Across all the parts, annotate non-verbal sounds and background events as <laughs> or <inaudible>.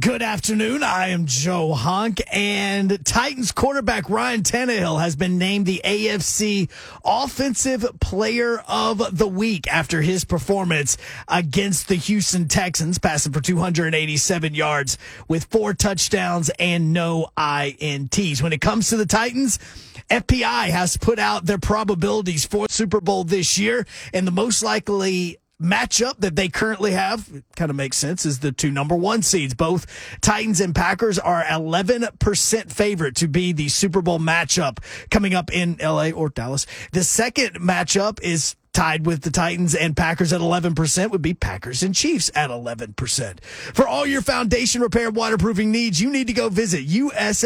Good afternoon. I am Joe Hunk, and Titans quarterback Ryan Tannehill has been named the AFC Offensive Player of the Week after his performance against the Houston Texans, passing for 287 yards with four touchdowns and no INTs. When it comes to the Titans, FPI has put out their probabilities for Super Bowl this year, and the most likely matchup that they currently have kind of makes sense is the two number one seeds. Both Titans and Packers are 11% favorite to be the Super Bowl matchup coming up in LA or Dallas. The second matchup is tied with the Titans and Packers at 11% would be Packers and Chiefs at 11%. For all your foundation repair and waterproofing needs, you need to go visit USSTN.com.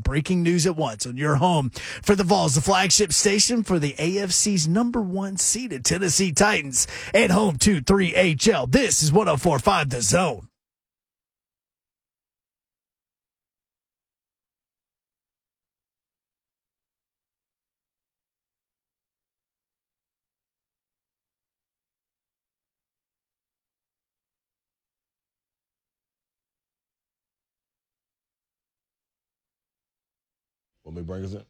Breaking news at once on your home for the Vols, the flagship station for the AFC's number one seeded Tennessee Titans and home to 3HL. This is 1045 The Zone. Want me bring us in?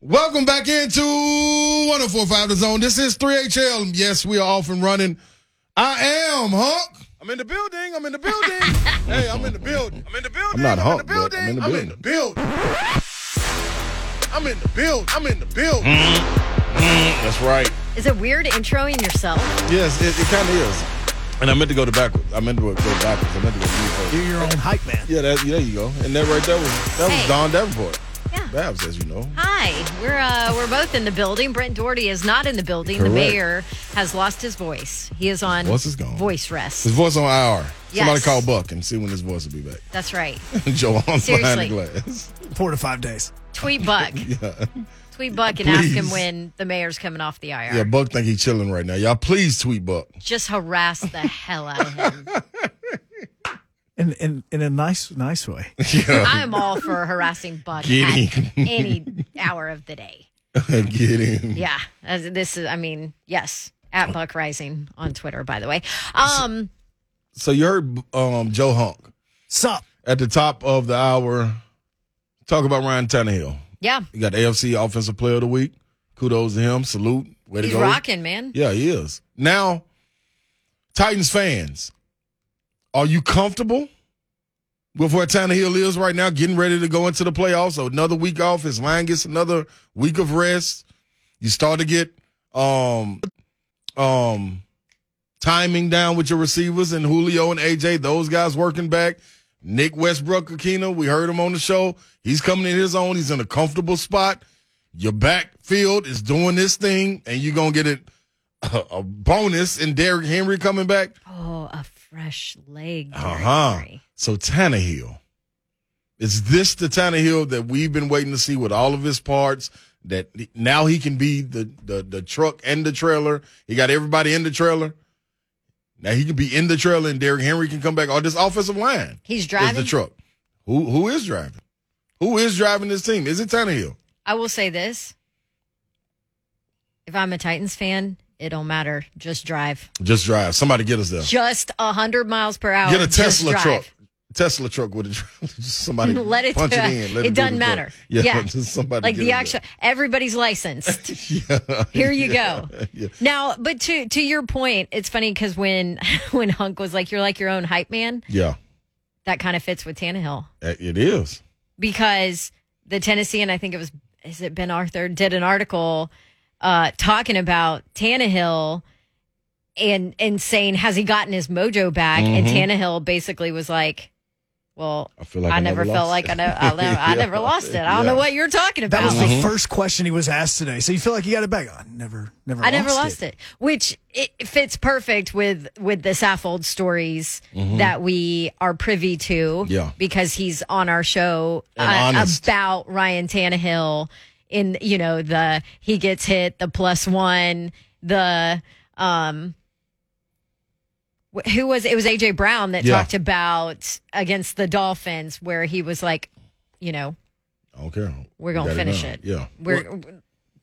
Welcome back into 1045 The Zone. This is 3HL. Yes, we are off and running. I am Hunk. I'm in the building. I'm in the building. <laughs> hey, I'm in the building. I'm in the building. I'm not I'm Hunk, in the but building. I'm in the I'm in building. the building. I'm in the building. I'm in the building. Mm-hmm. Mm-hmm. That's right. Is it weird introing yourself? Yes, it, it kind of is. And I meant to go to backwards. I meant to go backwards. I meant to go to you first. You're your own hype man. Yeah, that, there you go. And that right there was that was Dawn Davenport. Yeah. Babs, as you know. Hi, we're uh, we're both in the building. Brent Dougherty is not in the building. The mayor has lost his voice. He is on Voice is gone. voice rest. His voice on IR. Somebody call Buck and see when his voice will be back. That's right. Joe on behind the glass. Four to five days. Tweet Buck. <laughs> Yeah. Tweet Buck and ask him when the mayor's coming off the IR. yeah, Buck think he's chilling right now. Y'all please tweet Buck. Just harass the hell out of him. <laughs> In, in, in a nice, nice way. <laughs> Yeah. I'm all for harassing Buck at <laughs> any hour of the day. Get him. Yeah, as this is. I mean, yes, at Buck Reising on Twitter, by the way. Um, So you heard um, Joe Hunk Sup? at the top of the hour talk about Ryan Tannehill. Yeah, He got the AFC Offensive Player of the Week. Kudos to him. Salute. Way to he's go. rocking, man. Yeah, he is. Now, Titans fans, are you comfortable with where Tannehill is right now, getting ready to go into the playoffs? So another week off. His line gets another week of rest. You start to get um um timing down with your receivers and Julio and AJ, those guys working back. Nick Westbrook-Ikhine, we heard him on the show. He's coming in his own. He's in a comfortable spot. Your backfield is doing this thing, and you're gonna get it a, <laughs> a bonus in Derrick Henry coming back. Oh, a fresh leg. Uh huh. So Tannehill, is this the Tannehill that we've been waiting to see with all of his parts? That now he can be the the the truck and the trailer. He got everybody in the trailer. Now he can be in the trailer, and Derrick Henry can come back. Or this offensive line He's driving. the truck. Who who is driving? Who is driving this team? Is it Tannehill? I will say this: if I'm a Titans fan, it don't matter. Just drive. Just drive. Somebody get us there. Just a hundred miles per hour. Get a Tesla truck. Tesla truck a <laughs> just somebody <laughs> Let it. punch do it in. Let it do doesn't matter. <laughs> Yeah, Yeah, just somebody like the actual. Everybody's licensed. Yeah. Here you go. Yeah. Now, but to to your point, it's funny because when when Hunk was like, "You're like your own hype man," Yeah, that kind of fits with Tannehill it is. because the Tennessee and I think it was is it Ben Arthur did an article uh, talking about Tannehill and and saying has he gotten his mojo back? And Mm-hmm. Tannehill basically was like, "Well, I feel like I, I never, never felt lost like it." I <laughs> never, I never, I never lost it. I don't Yeah. know what you're talking about." That was Mm-hmm. the first question he was asked today. So you feel like you got it back? I never, never. I never lost it. which it fits perfect with with the Saffold stories that we are privy to. Mm-hmm. Yeah. because he's on our show uh, about Ryan Tannehill. In you know the he gets hit the plus one the um. Wh- Who was it? Was AJ Brown that Yeah. talked about against the Dolphins, where he was like, you know, I don't care. we're gonna finish it. Yeah. we're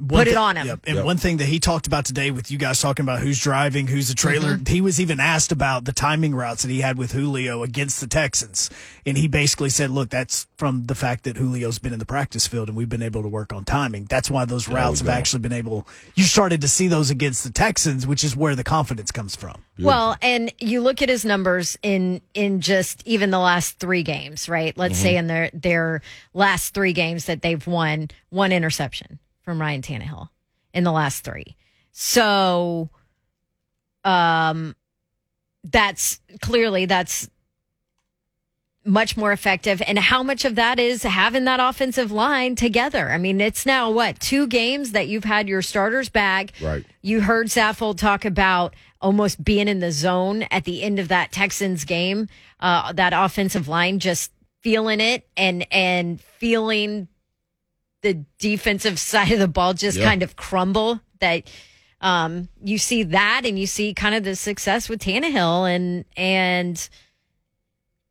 Put it on him. Yep. And Yep. one thing that he talked about today with you guys talking about who's driving, who's the trailer, Mm-hmm. he was even asked about the timing routes that he had with Julio against the Texans. And he basically said, look, that's from the fact that Julio's been in the practice field and we've been able to work on timing. That's why those routes have actually been able, you started to see those against the Texans, which is where the confidence comes from. Well, and you look at his numbers in in just even the last three games, right? Let's say in their their last three games that they've won, one interception from Ryan Tannehill in the last three. So, um, that's clearly that's much more effective. And how much of that is having that offensive line together? I mean, it's now what two games that you've had your starters back. Right. You heard Saffold talk about almost being in the zone at the end of that Texans game. Uh, that offensive line just feeling it and and feeling the defensive <laughs> side of the ball just kind of crumble. That um, you see that, and you see kind of the success with Tannehill, and and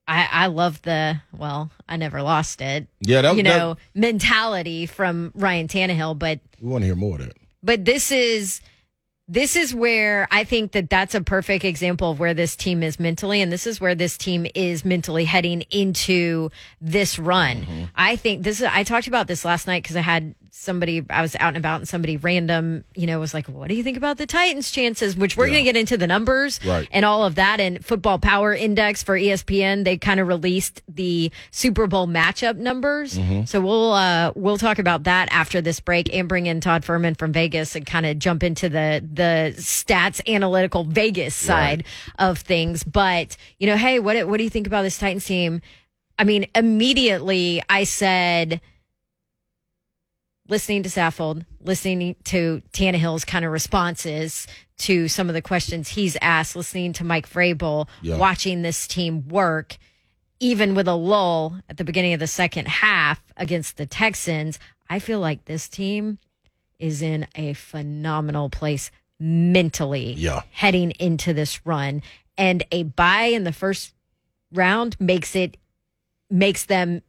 I I love the well, I never lost it. Yeah, that you that- know mentality from Ryan Tannehill, but we want to hear more of that. but this is this is where I think that that's a perfect example of where this team is mentally, and this is where this team is mentally heading into this run. Mm-hmm. I think this is. I talked about this last night because I had somebody. I was out and about, and somebody random, you know, was like, "What do you think about the Titans' chances?" Which we're Yeah. going to get into the numbers Right. and all of that. And Football Power Index for ESPN, they kind of released the Super Bowl matchup numbers. So we'll uh, we'll talk about that after this break and bring in Todd Fuhrman from Vegas and kind of jump into the the stats analytical Vegas side of things. But you know, hey, what what do you think about this Titans team? I mean, immediately I said listening to Saffold, listening to Tannehill's kind of responses to some of the questions he's asked, listening to Mike Vrabel, Yeah. watching this team work, even with a lull at the beginning of the second half against the Texans, I feel like this team is in a phenomenal place mentally Yeah. heading into this run. And a bye in the first round makes it makes them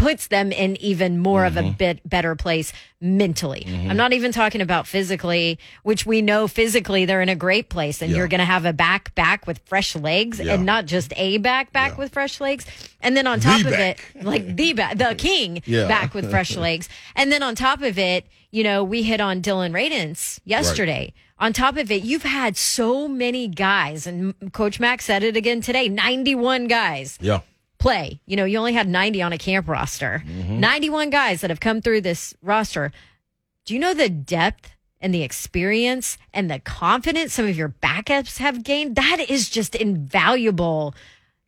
puts them in even more of a Mm-hmm. bit better place mentally. I'm not even talking about physically, which we know physically they're in a great place and Yeah. you're going to have a back back with fresh legs Yeah. and not just a back back Yeah. with fresh legs. And then on top of back. it, like the back, the <laughs> king back with fresh legs. And then on top of it, you know, we hit on Dillon Radunz yesterday. On top of it, you've had so many guys, and Coach Mack said it again today 91 guys Yeah. Play. You know, you only had 90 on a camp roster. Mm-hmm. 91 guys that have come through this roster. Do you know the depth and the experience and the confidence some of your backups have gained? That is just invaluable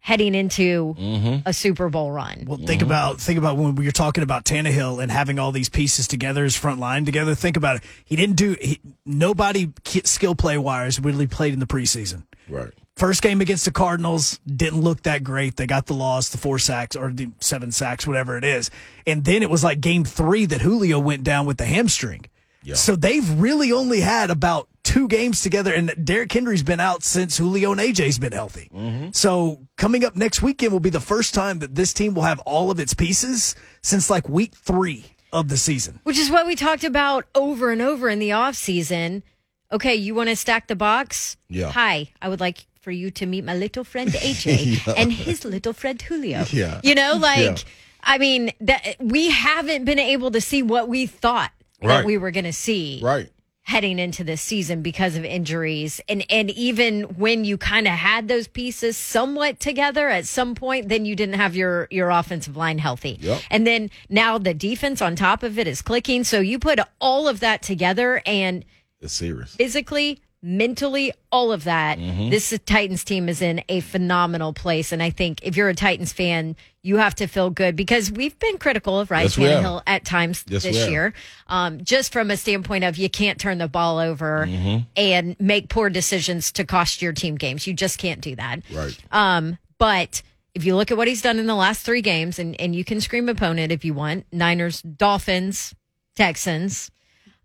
heading into mm-hmm. a Super Bowl run. Well, think mm-hmm. about think about when we were talking about Tannehill and having all these pieces together, his front line together. Think about it. He didn't do he, nobody skill play wise really played in the preseason. Right. First game against the Cardinals didn't look that great. They got the loss, the four sacks or the seven sacks, whatever it is. And then it was like game three that Julio went down with the hamstring. Yeah. So they've really only had about two games together, and Derrick Henry's been out since Julio and AJ's been healthy. Mm-hmm. So coming up next weekend will be the first time that this team will have all of its pieces since like week three of the season. Which is what we talked about over and over in the offseason. Okay, you want to stack the box? Yeah. Hi, I would like for you to meet my little friend <laughs> AJ and his little friend Julio. Yeah. You know, like Yeah. I mean, that we haven't been able to see what we thought that we were going to see Right. heading into this season because of injuries and and even when you kind of had those pieces somewhat together at some point then you didn't have your your offensive line healthy Yep. and then now the defense on top of it is clicking so you put all of that together and It's serious. physically mentally all of that Mm-hmm. this titans team is in a phenomenal place and i think if you're a titans fan you have to feel good because we've been critical of Ryan Yes. Tannehill at times Yes, this year um, just from a standpoint of you can't turn the ball over Mm-hmm. and make poor decisions to cost your team games you just can't do that Right. um, but if you look at what he's done in the last three games, and, and you can scream opponent if you want Niners, Dolphins, Texans.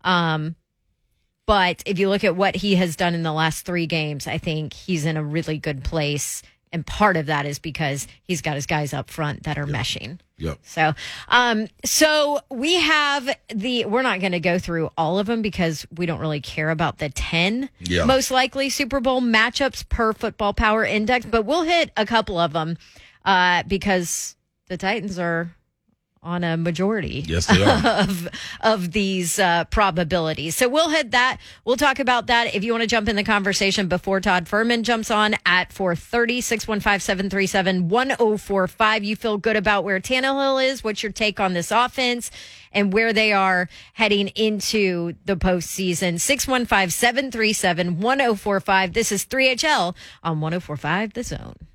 Um, but if you look at what he has done in the last three games, I think he's in a really good place And part of that is because he's got his guys up front that are meshing. Yep. So, um, so we have the. We're not going to go through all of them because we don't really care about the ten Yeah. most likely Super Bowl matchups per Football Power Index, but we'll hit a couple of them uh, because the Titans are on a majority Yes, they are. <laughs> of of these uh, probabilities. So we'll hit that. We'll talk about that. If you want to jump in the conversation before Todd Fuhrman jumps on at 430 615 737 1045. You feel good about where Tannehill is. What's your take on this offense and where they are heading into the postseason? 615 737 1045. This is 3HL on 1045 The Zone.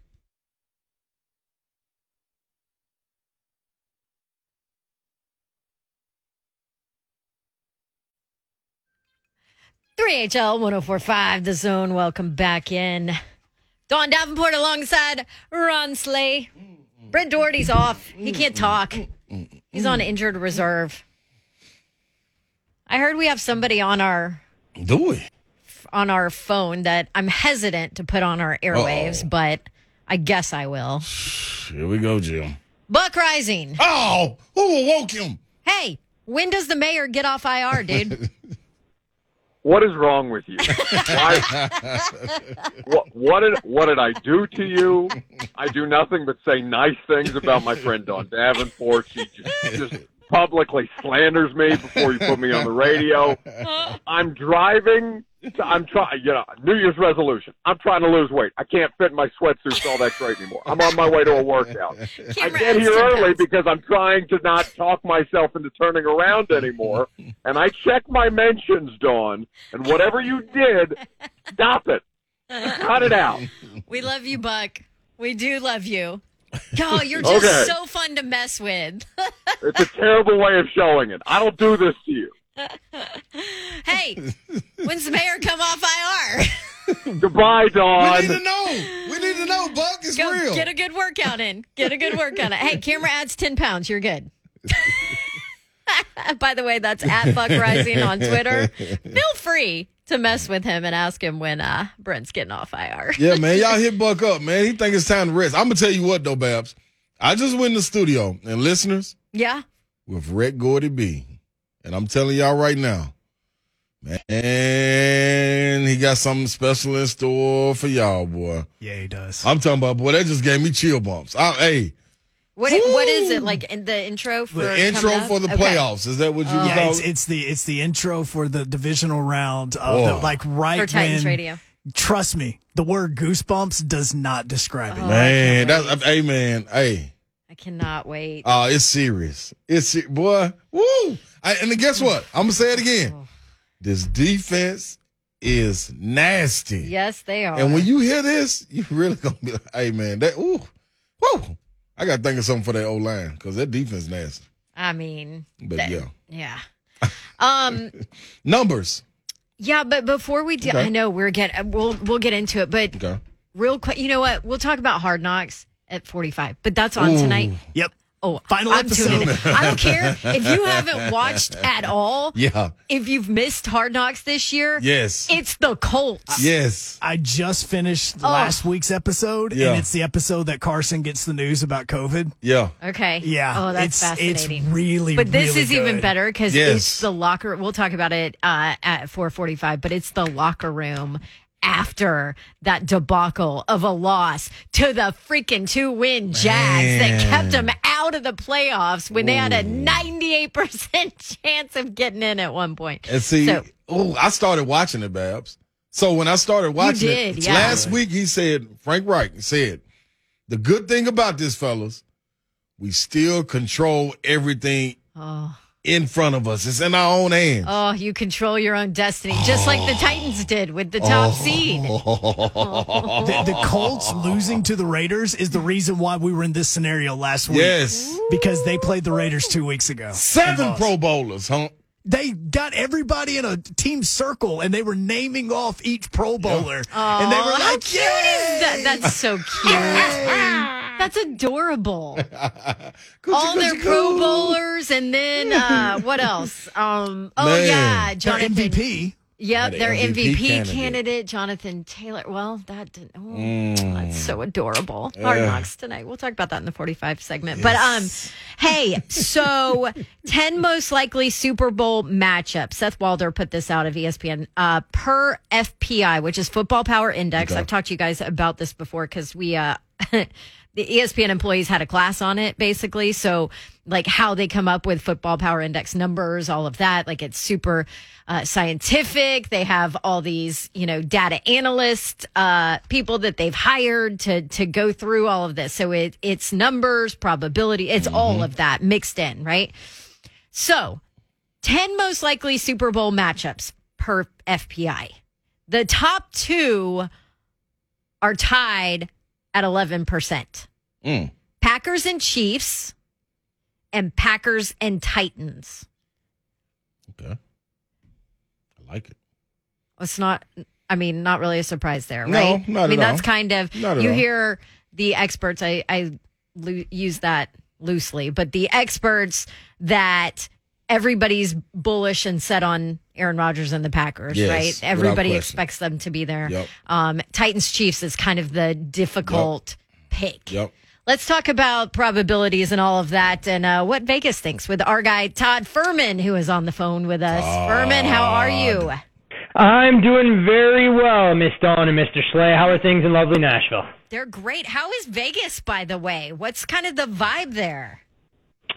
Three HL 1045 The Zone. Welcome back in. Dawn Davenport alongside Ron Slay. Brett Dougherty's off. He can't talk. He's on injured reserve. I heard we have somebody on our Do it. on our phone that I'm hesitant to put on our airwaves, Uh-oh. but I guess I will. Here we go, Jim. Buck Reising. Oh, who awoke him? Hey, when does the mayor get off IR, dude? <laughs> What is wrong with you? Why, <laughs> what, what did what did I do to you? I do nothing but say nice things about my friend Dawn Davenport. She just, just publicly slanders me before you put me on the radio. I'm driving. I'm trying. You know, New Year's resolution. I'm trying to lose weight. I can't fit in my sweatsuits all that great anymore. I'm on my way to a workout. I get here early because I'm trying to not talk myself into turning around anymore. And I check my mentions, Dawn, and whatever you did, stop it. Cut it out. We love you, Buck. We do love you. Oh, you're just Okay. so fun to mess with. <laughs> It's a terrible way of showing it. I don't do this to you. <laughs> hey, when's the mayor come off IR? <laughs> Goodbye, dog. We need to know. We need to know, Buck. It's Go real. get a good workout in. Get a good workout in. Hey, camera adds 10 pounds. You're good. By the way, that's at Buck Reising on Twitter. Feel free to mess with him and ask him when uh, Brent's getting off IR. yeah, man. Y'all hit <laughs> Buck up, man. He think it's time to rest. I'm gonna tell you what though, Babs. I just went in the studio and listeners Yeah. with Rick Gordy B. And I'm telling y'all right now, man, he got something special in store for y'all, boy. Yeah, he does. I'm talking about, boy, that just gave me chill bumps. I, hey, What what is it like in the intro for the intro up? for the Okay. playoffs. Is that what you yeah, it's, it's the it's the intro for the divisional round of the, Oh. like right for Titans when. Radio. Trust me, the word goosebumps does not describe it. Oh. Man, I can't that's, hey, man, hey. I cannot wait. Oh, it's serious. It's boy. Woo! I, and then guess what? I'm gonna say it again. Oh. This defense is nasty. yes, they are. And when you hear this, you really gonna be like, "Hey, man, that ooh, woo!" I got to think of something for that old line because that defense nasty. I mean, But that- yeah, yeah. <laughs> Um, numbers. yeah, but before we do, Okay. I know we're get we'll we'll get into it, but Okay. real quick, you know what? We'll talk about Hard Knocks at forty five, but that's on Ooh. tonight. Yep. Oh, Final I'm episode. tuning in. I don't <laughs> care if you haven't watched at all. Yeah. If you've missed Hard Knocks this year, Yes. it's the Colts. yes. I just finished Oh. last week's episode, Yeah. and it's the episode that Carson gets the news about COVID. Yeah. Okay. Yeah. Oh, that's it's, fascinating. It's really, But this really is even better because Yes. it's the locker. We'll talk about it uh, at 4:45, but it's the locker room after that debacle of a loss to the freaking two-win Jags that kept them out of the playoffs when they had a 98% <laughs> chance of getting in at one point. And see, So- oh, I started watching it, Babs. So when I started watching did, it yeah. last week, he said, Frank Reich said, the good thing about this, fellas, we still control everything Oh, in front of us. It's in our own hands. oh, you control your own destiny, just like the Titans did with the top oh. seed. <laughs> The, the Colts losing to the Raiders is the reason why we were in this scenario last week. yes. Because they played the Raiders two weeks ago. Seven. Pro Bowlers, huh? They got everybody in a team circle and they were naming off each Pro Bowler. and they were Oh, how like, cute is that? That's so cute. <laughs> That's adorable. <laughs> All their Pro Bowlers, and then uh, <laughs> what else? Um, oh Man. yeah, Their Jonathan. MVP. Yep, the their MVP MVP, candidate. candidate. Jonathan Taylor. Well, that didn't, oh, Mm. that's so adorable. Hard knocks tonight. We'll talk about that in the 45 segment. But um, hey, so <laughs> 10 most likely Super Bowl matchups. Seth Walder put this out of ESPN uh, per FPI, which is Football Power Index. Okay. I've talked to you guys about this before because we uh. The ESPN employees had a class on it basically. So, like how they come up with football power index numbers, all of that. Like it's super uh, scientific. They have all these, you know, data analysts, uh, people that they've hired to to go through all of this. So it it's numbers, probability, it's all of that mixed in, right? So, 10 most likely Super Bowl matchups per FPI. The top two are tied at 11%. Mm. Packers and Chiefs and Packers and Titans. Okay. I like it. It's not, I mean, not really a surprise there, No, right? not I mean, at that's all. kind of, you all. hear the experts, I, I lo- use that loosely, but the experts that everybody's bullish and set on Aaron Rodgers and the Packers, Yes, right? Everybody expects them to be there. Yep. Um, Titans Chiefs is kind of the difficult pick. Yep. Let's talk about probabilities and all of that and uh, what Vegas thinks with our guy, Todd Fuhrman, who is on the phone with us. Fuhrman, how are you? I'm doing very well, Miss Dawn and Mr. Slay. How are things in lovely Nashville? They're great. How is Vegas, by the way? What's kind of the vibe there?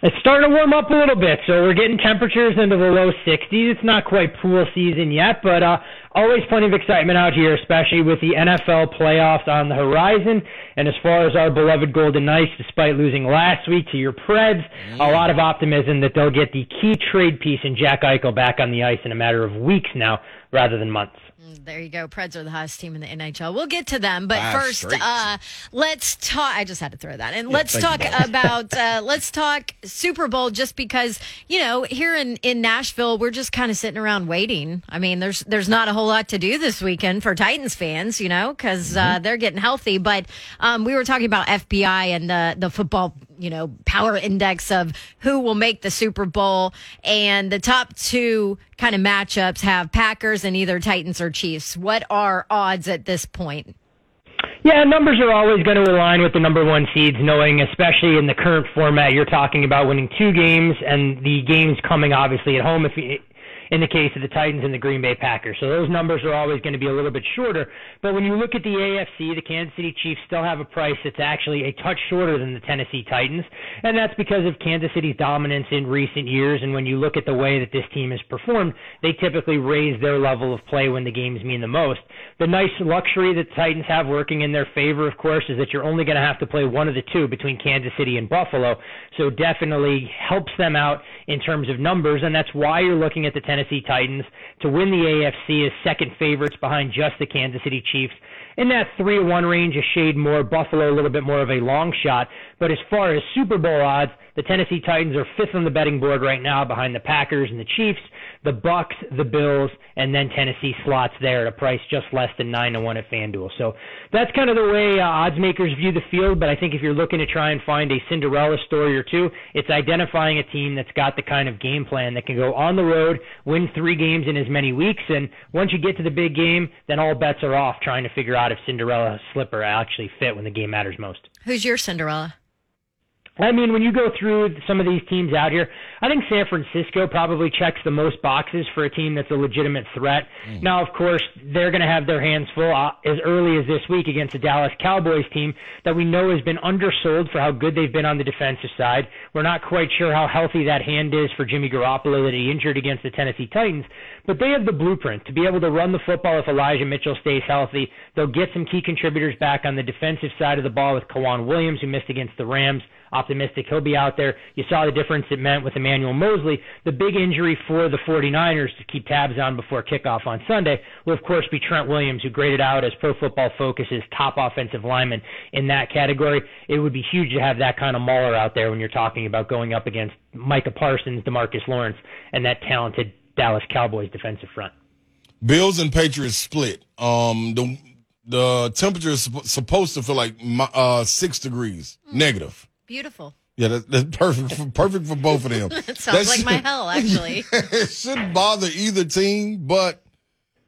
It's starting to warm up a little bit, so we're getting temperatures into the low 60s. It's not quite pool season yet, but uh, always plenty of excitement out here, especially with the NFL playoffs on the horizon. And as far as our beloved Golden Knights, despite losing last week to your Preds, a lot of optimism that they'll get the key trade piece in Jack Eichel back on the ice in a matter of weeks now, rather than months. There you go. Preds are the hottest team in the NHL. We'll get to them, but Five first, uh, let's talk. I just had to throw that in. let's talk about about. <laughs> uh, let's talk Super Bowl, just because you know here in in Nashville, we're just kind of sitting around waiting. I mean, there's there's not a whole lot to do this weekend for Titans fans, you know, because Mm-hmm. uh, they're getting healthy. But um, we were talking about FPI and the the football you know, power index of who will make the Super Bowl. And the top two kind of matchups have Packers and either Titans or Chiefs. What are odds at this point? Yeah, numbers are always going to align with the number one seeds, knowing, especially in the current format, you're talking about winning two games, and the games coming obviously at home. If you, in the case of the Titans and the Green Bay Packers, so those numbers are always going to be a little bit shorter. But when you look at the AFC, the Kansas City Chiefs still have a price that's actually a touch shorter than the Tennessee Titans, and that's because of Kansas City's dominance in recent years. And when you look at the way that this team has performed, they typically raise their level of play when the games mean the most. The nice luxury that the Titans have working in their favor, of course, is that you're only going to have to play one of the two between Kansas City and Buffalo. So definitely helps them out in terms of numbers, and that's why you're looking at the Tennessee Titans to win the AFC as second favorites behind just the Kansas City Chiefs. In that 3 to 1 range, a shade more, Buffalo a little bit more of a long shot. But as far as Super Bowl odds, the Tennessee Titans are fifth on the betting board right now behind the Packers and the Chiefs, the Bucs, the Bills, and then Tennessee slots there at a price just less than 9 to 1 at FanDuel. So that's kind of the way uh, odds makers view the field, but I think if you're looking to try and find a Cinderella story or two, it's identifying a team that's got the kind of game plan that can go on the road, win three games in as many weeks, and once you get to the big game, then all bets are off trying to figure out if Cinderella slipper actually fit when the game matters most. Who's your Cinderella? I mean, when you go through some of these teams out here, I think San Francisco probably checks the most boxes for a team that's a legitimate threat. Now, of course, they're going to have their hands full uh, as early as this week against the Dallas Cowboys team that we know has been undersold for how good they've been on the defensive side. We're not quite sure how healthy that hand is for Jimmy Garoppolo that he injured against the Tennessee Titans, but they have the blueprint to be able to run the football if Elijah Mitchell stays healthy. They'll get some key contributors back on the defensive side of the ball with K'Waun Williams, who missed against the Rams optimistic he'll be out there. You saw the difference it meant with Emmanuel Moseley. The big injury for the 49ers to keep tabs on before kickoff on Sunday will, of course, be Trent Williams, who graded out as Pro Football Focus's top offensive lineman in that category. It would be huge to have that kind of mauler out there when you're talking about going up against Micah Parsons, Demarcus Lawrence, and that talented Dallas Cowboys defensive front. Bills and Patriots split. Um, the the temperature is supposed to feel like mi- uh six degrees negative. Beautiful. Yeah, that, that's perfect. For, perfect for both of them. <laughs> It sounds like my hell, <laughs> actually. it shouldn't bother either team, but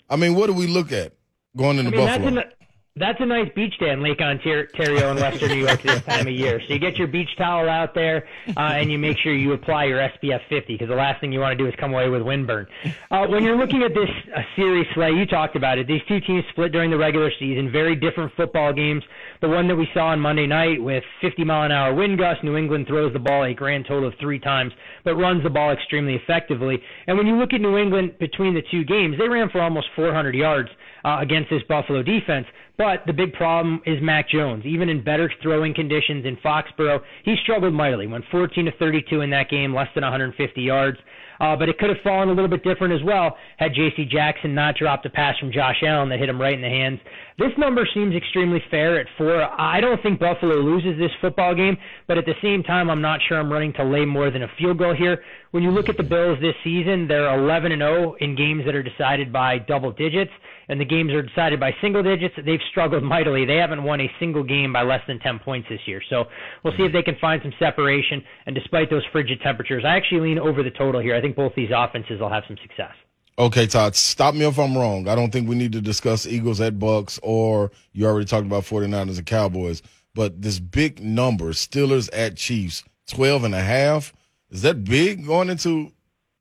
I mean, what do we look at going into I mean, Buffalo? That's a, nice beach day in Lake Ontario in Western New York this time of year. So you get your beach towel out there, uh, and you make sure you apply your SPF 50 because the last thing you want to do is come away with windburn. Uh, when you're looking at this uh, series slate, you talked about it. These two teams split during the regular season, very different football games. The one that we saw on Monday night with 50 mile an hour wind gusts, New England throws the ball a grand total of three times, but runs the ball extremely effectively. And when you look at New England between the two games, they ran for almost 400 yards uh, against this Buffalo defense. But the big problem is Mac Jones. Even in better throwing conditions in Foxborough, he struggled mightily. Went 14 to 32 in that game, less than 150 yards. Uh, but it could have fallen a little bit different as well had J.C. Jackson not dropped a pass from Josh Allen that hit him right in the hands. This number seems extremely fair at four. I don't think Buffalo loses this football game, but at the same time, I'm not sure I'm running to lay more than a field goal here. When you look at the Bills this season, they're 11 and 0 in games that are decided by double digits and the games are decided by single digits, they've struggled mightily. They haven't won a single game by less than 10 points this year. So we'll see if they can find some separation. And despite those frigid temperatures, I actually lean over the total here. I think both these offenses will have some success. Okay, Todd, stop me if I'm wrong. I don't think we need to discuss Eagles at Bucs or you already talked about 49ers and Cowboys, but this big number, Steelers at Chiefs, 12 and a half, is that big going into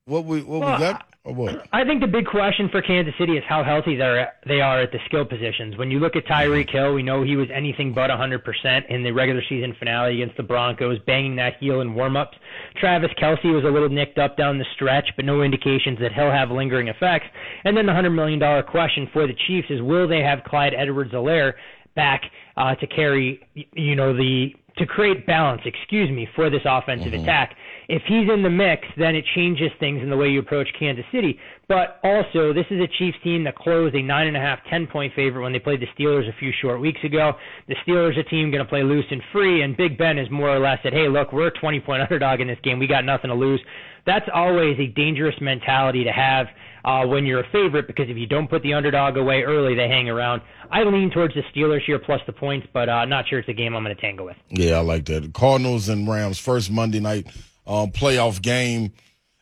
what we what well, we got? Or what? I think the big question for Kansas City is how healthy they're they are at the skill positions. When you look at Tyreek Hill, we know he was anything but 100% in the regular season finale against the Broncos, banging that heel in warmups. Travis Kelce was a little nicked up down the stretch, but no indications that he'll have lingering effects. And then the $100 million question for the Chiefs is will they have Clyde Edwards-Helaire back uh, to carry, you know, the to create balance, excuse me, for this offensive mm-hmm. attack. If he's in the mix, then it changes things in the way you approach Kansas City. But also, this is a Chiefs team that closed a nine and a half, ten point favorite when they played the Steelers a few short weeks ago. The Steelers, a team going to play loose and free, and Big Ben is more or less said, "Hey, look, we're a 20 point underdog in this game. We got nothing to lose." That's always a dangerous mentality to have uh, when you're a favorite because if you don't put the underdog away early, they hang around. I lean towards the Steelers here plus the points, but uh, not sure it's a game I'm going to tangle with. Yeah, I like that. Cardinals and Rams first Monday night um, playoff game.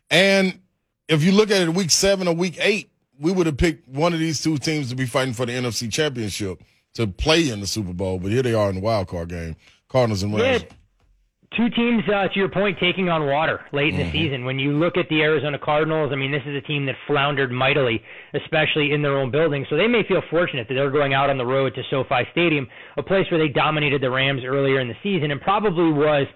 And if you look at it, week seven or week eight, we would have picked one of these two teams to be fighting for the NFC Championship to play in the Super Bowl. But here they are in the wild card game, Cardinals and Rams. Yeah two teams, uh, to your point, taking on water late in the mm-hmm. season. When you look at the Arizona Cardinals, I mean, this is a team that floundered mightily, especially in their own building. So they may feel fortunate that they're going out on the road to SoFi Stadium, a place where they dominated the Rams earlier in the season, and probably was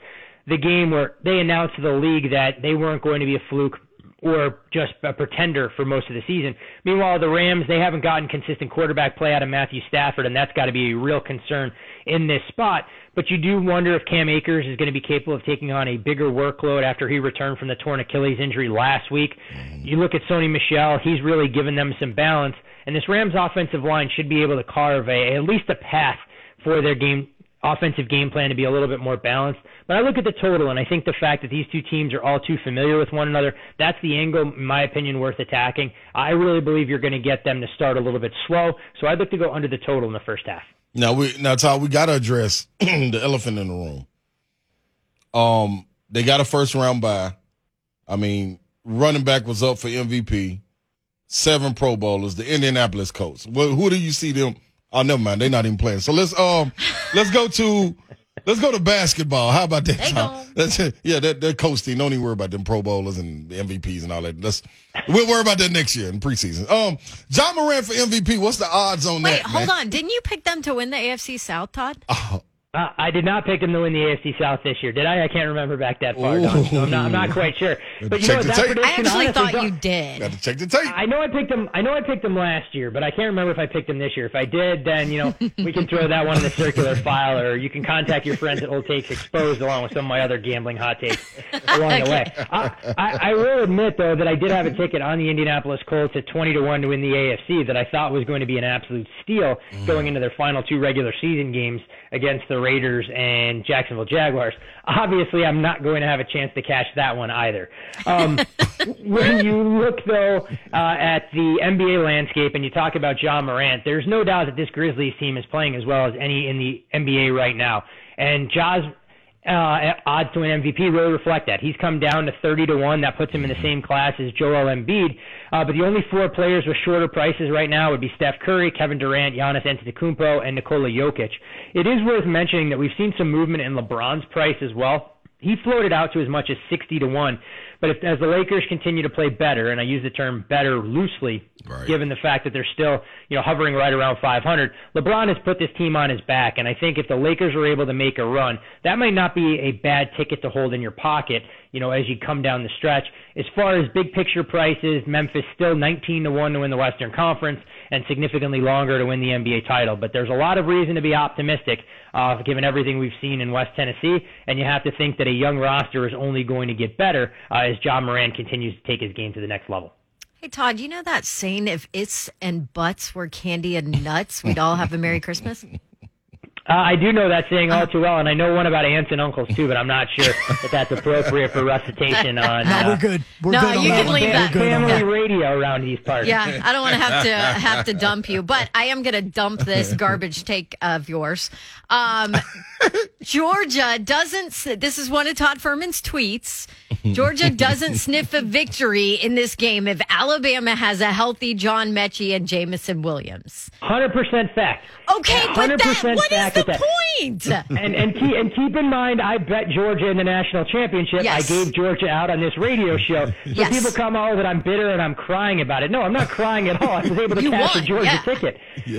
the game where they announced to the league that they weren't going to be a fluke or just a pretender for most of the season. Meanwhile, the Rams, they haven't gotten consistent quarterback play out of Matthew Stafford, and that's got to be a real concern in this spot. But you do wonder if Cam Akers is going to be capable of taking on a bigger workload after he returned from the torn Achilles injury last week. Mm-hmm. You look at Sony Michel, he's really given them some balance, and this Rams offensive line should be able to carve a, at least a path for their game offensive game plan to be a little bit more balanced. But I look at the total, and I think the fact that these two teams are all too familiar with one another, that's the angle, in my opinion, worth attacking. I really believe you're going to get them to start a little bit slow, so I'd look to go under the total in the first half. Now we now Todd, we got to address <clears throat> the elephant in the room. Um, they got a first round bye. I mean, running back was up for MVP. Seven Pro Bowlers, the Indianapolis Colts. Well, who do you see them? Oh, never mind. They're not even playing. So let's um let's go to let's go to basketball. How about that? They That's it. Yeah, that that coach team. Don't even worry about them Pro Bowlers and MVPs and all that. Let's we'll worry about that next year in preseason. Um, Ja Morant for MVP. What's the odds on Wait, that? Wait, hold man? on. Didn't you pick them to win the AFC South, Todd? Oh, uh, I did not pick them to win the AFC South this year, did I? I can't remember back that far, Dawn, so I'm not, I'm not quite sure. But you know that prediction, I actually honestly, thought you did. Got to check the tape. I know I picked them. I know I picked them last year, but I can't remember if I picked them this year. If I did, then you know <laughs> we can throw that one in the circular file, or you can contact your friends at Old Takes Exposed, along with some of my other gambling hot takes along the way. I, I, I will admit though that I did have a ticket on the Indianapolis Colts at twenty to one to win the AFC that I thought was going to be an absolute steal mm. going into their final two regular season games against the Raiders and Jacksonville Jaguars. Obviously, I'm not going to have a chance to cash that one either. Um, <laughs> when you look, though, uh, at the NBA landscape and you talk about Ja Morant, there's no doubt that this Grizzlies team is playing as well as any in the NBA right now. And Ja's uh, odds to win MVP really reflect that. He's come down to 30 to 1. That puts him in the same class as Joel Embiid. Uh, but the only four players with shorter prices right now would be Steph Curry, Kevin Durant, Giannis Antetokounmpo, and Nikola Jokic. It is worth mentioning that we've seen some movement in LeBron's price as well. He floated out to as much as 60 to 1. But if, as the Lakers continue to play better, and I use the term better loosely, Right. given the fact that they're still, you know, hovering right around 500, LeBron has put this team on his back. And I think if the Lakers are able to make a run, that might not be a bad ticket to hold in your pocket, you know, as you come down the stretch. As far as big picture prices, Memphis still 19 to 1 to win the Western Conference and significantly longer to win the NBA title. But there's a lot of reason to be optimistic, uh, given everything we've seen in West Tennessee. And you have to think that a young roster is only going to get better uh, as John Moran continues to take his game to the next level. Hey, Todd, you know that saying, if it's and butts were candy and nuts, we'd all have a Merry Christmas? <laughs> Uh, I do know that saying all too well, and I know one about aunts and uncles too, but I'm not sure if that's appropriate for recitation on <laughs> No, uh, we're good. We're No, good you that can one. leave We're that. good family that. radio around these parts. Yeah, I don't want to have to <laughs> have to dump you, but I am going to dump this garbage take of yours. Um, Georgia doesn't. This is one of Todd Fuhrman's tweets. <laughs> Georgia doesn't sniff a victory in this game if Alabama has a healthy John Metchie and Jameson Williams. hundred percent fact. Okay, but that 100% what is the point? And and keep, and keep in mind, I bet Georgia in the national championship. Yes. I gave Georgia out on this radio show. So Yes. people come out that I'm bitter and I'm crying about it. No, I'm not crying at all. I was able to You cash won, a Georgia yeah. ticket.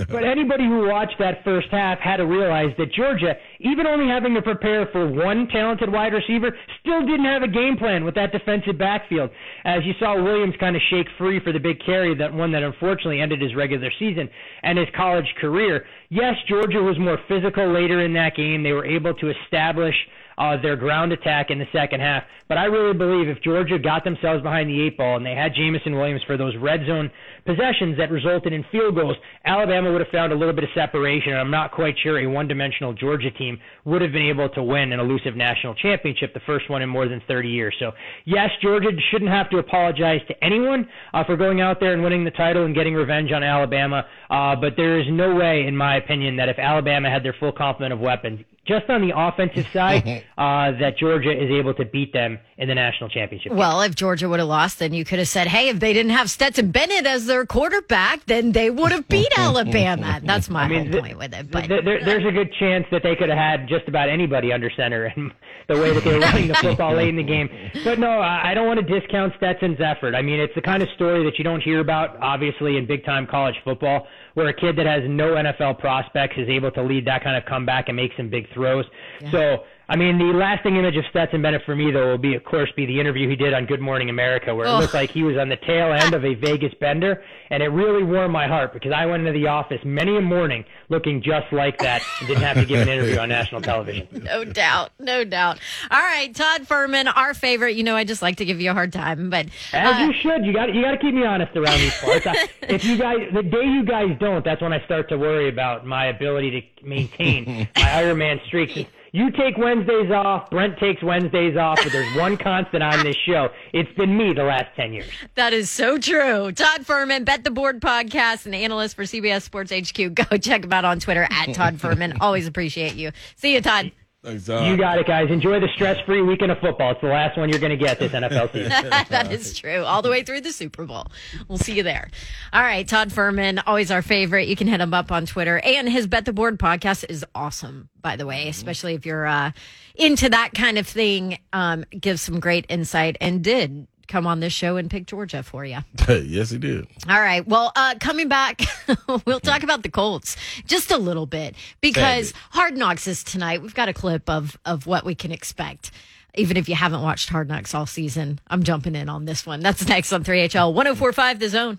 But anybody who watched that first half had to realize that Georgia, even only having to prepare for one talented wide receiver, still didn't have a game plan with that defensive backfield. As you saw Williams kind of shake free for the big carry, that one that unfortunately ended his regular season and his college career. Yes, Georgia was more physical later in that game. They were able to establish uh, their ground attack in the second half. But I really believe if Georgia got themselves behind the eight ball and they had Jameson Williams for those red zone possessions that resulted in field goals, Alabama would have found a little bit of separation. And I'm not quite sure a one dimensional Georgia team would have been able to win an elusive national championship, the first one in more than 30 years. So, yes, Georgia shouldn't have to apologize to anyone uh, for going out there and winning the title and getting revenge on Alabama. Uh, but there is no way, in my opinion, that if Alabama had their full complement of weapons, just on the offensive <laughs> side, uh, that Georgia is able to beat them in the national championship. game. Well, if Georgia would have lost, then you could have said, hey, if they didn't have Stetson Bennett as their quarterback, then they would have beat <laughs> Alabama. That's my mean, whole th- point with it. But Th- there, there's a good chance that they could have had just about anybody under center and <laughs> the way that they were running the football late in the game. But no, I I don't want to discount Stetson's effort. I mean, it's the kind of story that you don't hear about, obviously, in big time college football, where a kid that has no NFL prospects is able to lead that kind of comeback and make some big throws. So, I mean, the lasting image of Stetson Bennett for me, though, will be, of course, be the interview he did on Good Morning America, where it oh. looked like he was on the tail end of a <laughs> Vegas bender, and it really warmed my heart because I went into the office many a morning looking just like that and didn't have to give an interview on national television. <laughs> no doubt, no doubt. All right, Todd Fuhrman, our favorite. You know, I just like to give you a hard time, but As uh, you should. You got you got to keep me honest around these parts. I, <laughs> if you guys, the day you guys don't, that's when I start to worry about my ability to maintain my <laughs> Iron Man streak. You take Wednesdays off. Brent takes Wednesdays off. But there's one constant on this show. It's been me the last ten years. that is so true. Todd Fuhrman, Bet the Board podcast, and analyst for CBS Sports HQ. Go check him out on Twitter at <laughs> Todd Fuhrman. Always appreciate you. See you, Todd. Thanks, Todd. You got it, guys. Enjoy the stress-free weekend of football. It's the last one you're going to get this NFL <laughs> season. <laughs> that is true. All the way through the Super Bowl. We'll see you there. All right. Todd Fuhrman, always our favorite. You can hit him up on Twitter. And his Bet the Board podcast is awesome, by the way, especially if you're uh, into that kind of thing. Um, gives some great insight and did come on this show and pick Georgia for you. <laughs> yes, he did. All right. Well, uh, coming back, <laughs> we'll talk about the Colts just a little bit because Sadly. Hard Knocks is tonight. We've got a clip of of what we can expect. Even if you haven't watched Hard Knocks all season, I'm jumping in on this one. That's next on 3HL 1045 The Zone.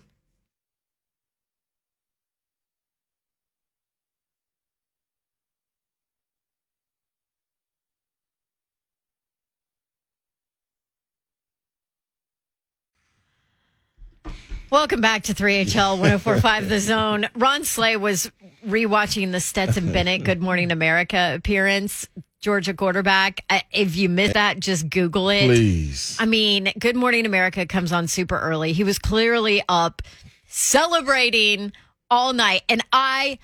Welcome back to 3HL 1045 The Zone. Ron Slay was rewatching the Stetson <laughs> Bennett Good Morning America appearance, Georgia quarterback. Uh, If you missed that, just Google it. Please. I mean, Good Morning America comes on super early. He was clearly up celebrating all night. And I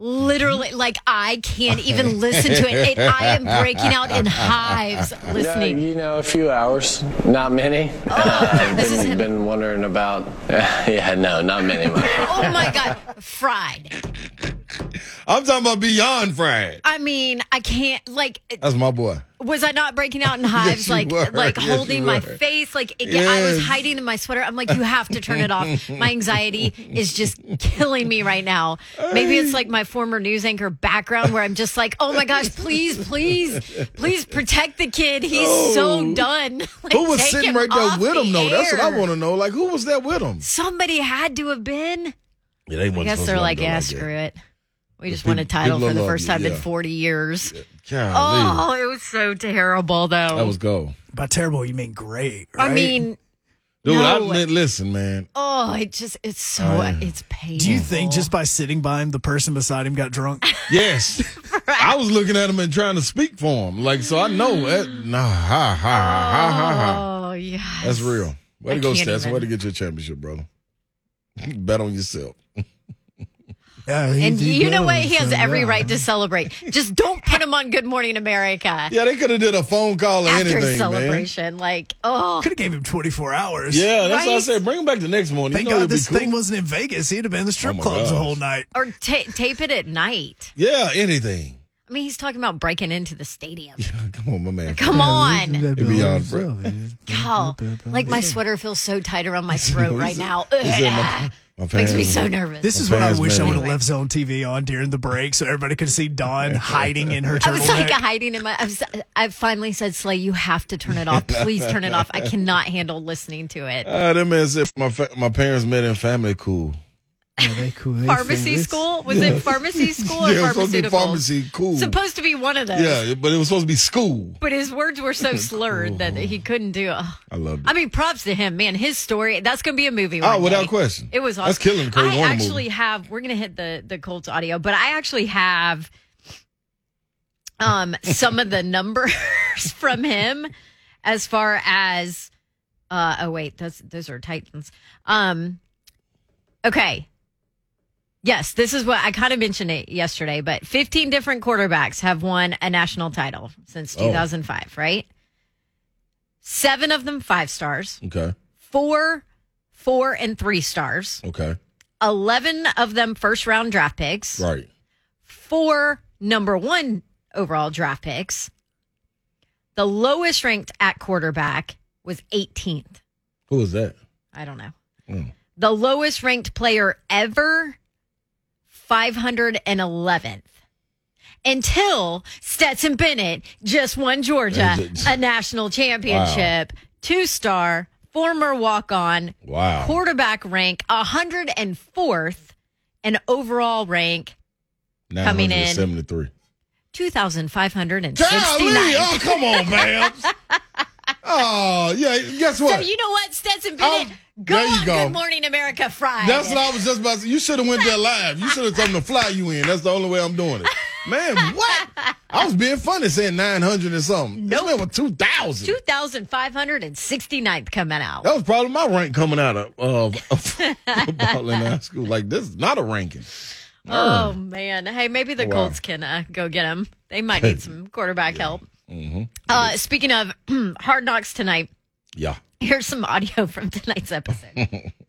Literally, like I can't even listen to it. it. I am breaking out in <laughs> hives Yeah, listening. you know, a few hours, not many. Oh, I've this is been, him. been wondering about. <laughs> yeah, no, not many. <laughs> Oh my god, fried. I'm talking about beyond fried. I mean, I can't like. That's my boy. Was I not breaking out in <laughs> hives, you like were. like Yes, holding you my face, like it, I was hiding in my sweater. I'm like, you have to turn it off. My anxiety is just killing me right now. Maybe it's like my former news anchor background, where I'm just like, oh my gosh, please, please, please protect the kid. He's so oh. done. <laughs> Like, Who was sitting right there with the him, though? That's what I want to know. Like, who was there with him? Somebody had to have been. Yeah, they I guess they're like, yeah, screw it. We just won a title for the first you, time in 40 years. Golly. Oh, it was so terrible, though. that was gold. By terrible, you mean great. I mean, Dude, I No. mean, listen, man. oh, it just, it's so, Oh, yeah. it's painful. do you think just by sitting by him, the person beside him got drunk? <laughs> Yes. <laughs> I was looking at him and trying to speak for him. Like, so I know that. Nah, ha, ha, ha, ha, ha. Oh, yeah. That's real. Way I to go, can't Stetson. Way to get your championship, brother. <laughs> Bet on yourself. Yeah, he- And he you know does, what? He has so, every yeah. right to celebrate. Just don't put him on Good Morning America <laughs> Yeah, they could have did a phone call or after anything, man. celebration. Like, oh, Could have gave him 24 hours. Yeah, that's what I Right? said. Bring him back the next morning. Thank you know God this cool. thing wasn't in Vegas. He'd have been in the strip Oh my clubs the whole night. or ta tape it at night. Yeah, anything. I mean, he's talking about breaking into the stadium. Come on, my man. Come on. beyond Fred. God, like my sweater feels so tight around my <laughs> throat right now. <laughs> Ugh. my, <laughs> my Makes me so nervous. This is what I fans wish I mad. would have left Zone TV on during the break so everybody could see Dawn hiding in her I was like turtleneck. hiding in my. I, was, I finally said, "Slay, you have to turn it off. Please turn it off. I cannot handle listening to it." Ah, that man said my fa- my parents met in family cool. Pharmacy school was it pharmacy <laughs> school or yeah, it was supposed to be pharmaceutical? pharmacy cool. Supposed to be one of those. yeah, but it was supposed to be school. But his words were so <laughs> slurred that he couldn't do it. I loved it. I mean, props to him, man. His story, that's going to be a movie. Oh, without day. question. It was awesome. That's killing Kurt I Warner actually movie. have, we're going to hit the, the Colts audio, but I actually have um <laughs> some of the numbers from him as far as, uh, oh, wait, those, those are Titans. Um, okay. Yes, this is what I kind of mentioned it yesterday, but 15 different quarterbacks have won a national title since Oh. 2005, right? Seven of them five stars, Okay, four, four, and three stars. okay, 11 of them first round draft picks, right. four number one overall draft picks. The lowest ranked at quarterback was 18th. Who was that? I don't know. Mm. The lowest ranked player ever, 511th. Until Stetson Bennett just won Georgia a national championship, two star, former walk on, Wow. quarterback rank 104th, and overall rank coming in. 73. 2,569. Golly, oh, come on, man. <laughs> oh, yeah, guess what? So you know what, Stetson Bennett? Oh, go there you go. Good Morning America Friday. That's what I was just about to say. You should have went there live. You should have told them to fly you in. That's the only way I'm doing it. Man, what? I was being funny saying 900 and something. This Nope. man was 2,000. 2,569th coming out. That was probably my rank coming out of, of, of football in high school. Like, this is not a ranking. Oh man! Hey, maybe the Wow. Colts can uh, go get him. They might need some quarterback help. Uh, speaking of <clears throat> Hard Knocks tonight, Yeah. Here's some audio from tonight's episode. <laughs>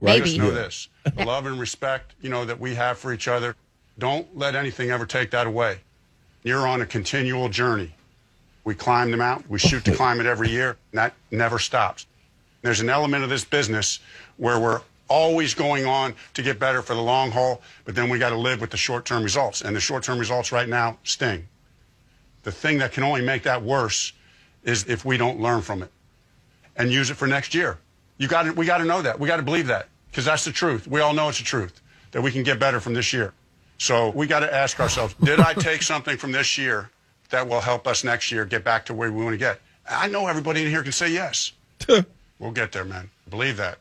Right? Maybe. Just know this the love and respect, you know, that we have for each other. Don't let anything ever take that away. You're on a continual journey. We climb the mountain, we shoot to climb it every year, and that never stops. There's an element of this business where we're always going on to get better for the long haul, but then we got to live with the short term results. And the short term results right now sting. The thing that can only make that worse is if we don't learn from it and use it for next year. You got to, we got to know that. We got to believe that because that's the truth. We all know it's the truth that we can get better from this year. So we got to ask ourselves, did I take something from this year that will help us next year get back to where we want to get? I know everybody in here can say yes. <laughs> we'll get there, man. Believe that.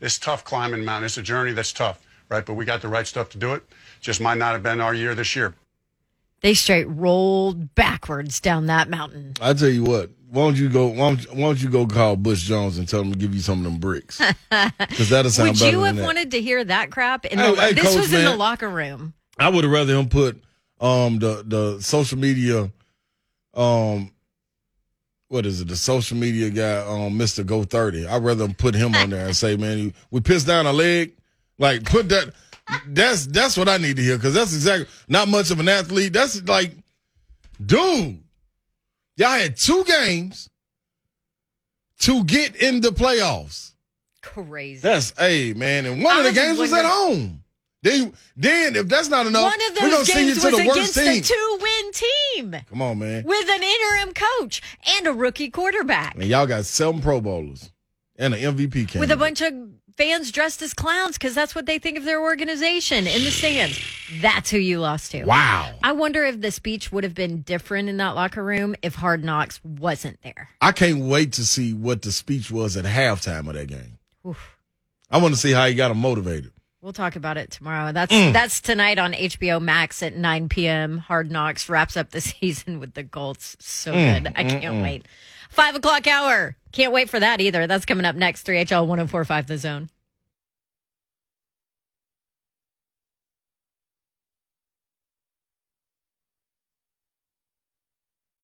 It's tough climbing mountain. It's a journey that's tough, right? But we got the right stuff to do it. Just might not have been our year this year. They straight rolled backwards down that mountain. I tell you what. Why don't you go? Why don't, why don't you go call Butch Jones and tell him to give you some of them bricks? <laughs> Because that'll sound Would better you have that. wanted to hear that crap? In Hey, the, hey, this Coach, was in the locker room. I would have rather him put um the the social media um what is it the social media guy um Mr. Go Thirty. I'd rather him put him on there and say, man, you, we pissed down a leg. Like put that. That's that's what I need to hear because that's exactly not much of an athlete. That's like, dude, y'all had two games to get in the playoffs. Crazy. That's hey man, and one I of the games was at home. Then, then if that's not enough, One of we're gonna those send you games to was the worst against a team. two-win team Come on, man. with an interim coach and a rookie quarterback And y'all got seven Pro Bowlers and an MVP candidate. with a bunch of fans dressed as clowns because that's what they think of their organization in the stands. That's who you lost to. Wow. I wonder if the speech would have been different in that locker room if Hard Knocks wasn't there. I can't wait to see what the speech was at halftime of that game. Oof. I want to see how he got him motivated. We'll talk about it tomorrow. That's Mm. that's tonight on HBO Max at 9 p.m. Hard Knocks wraps up the <laughs> season with the Colts. So Mm, good. I can't wait. Five o'clock hour. Can't wait for that either. That's coming up next. 3HL 1045 The Zone.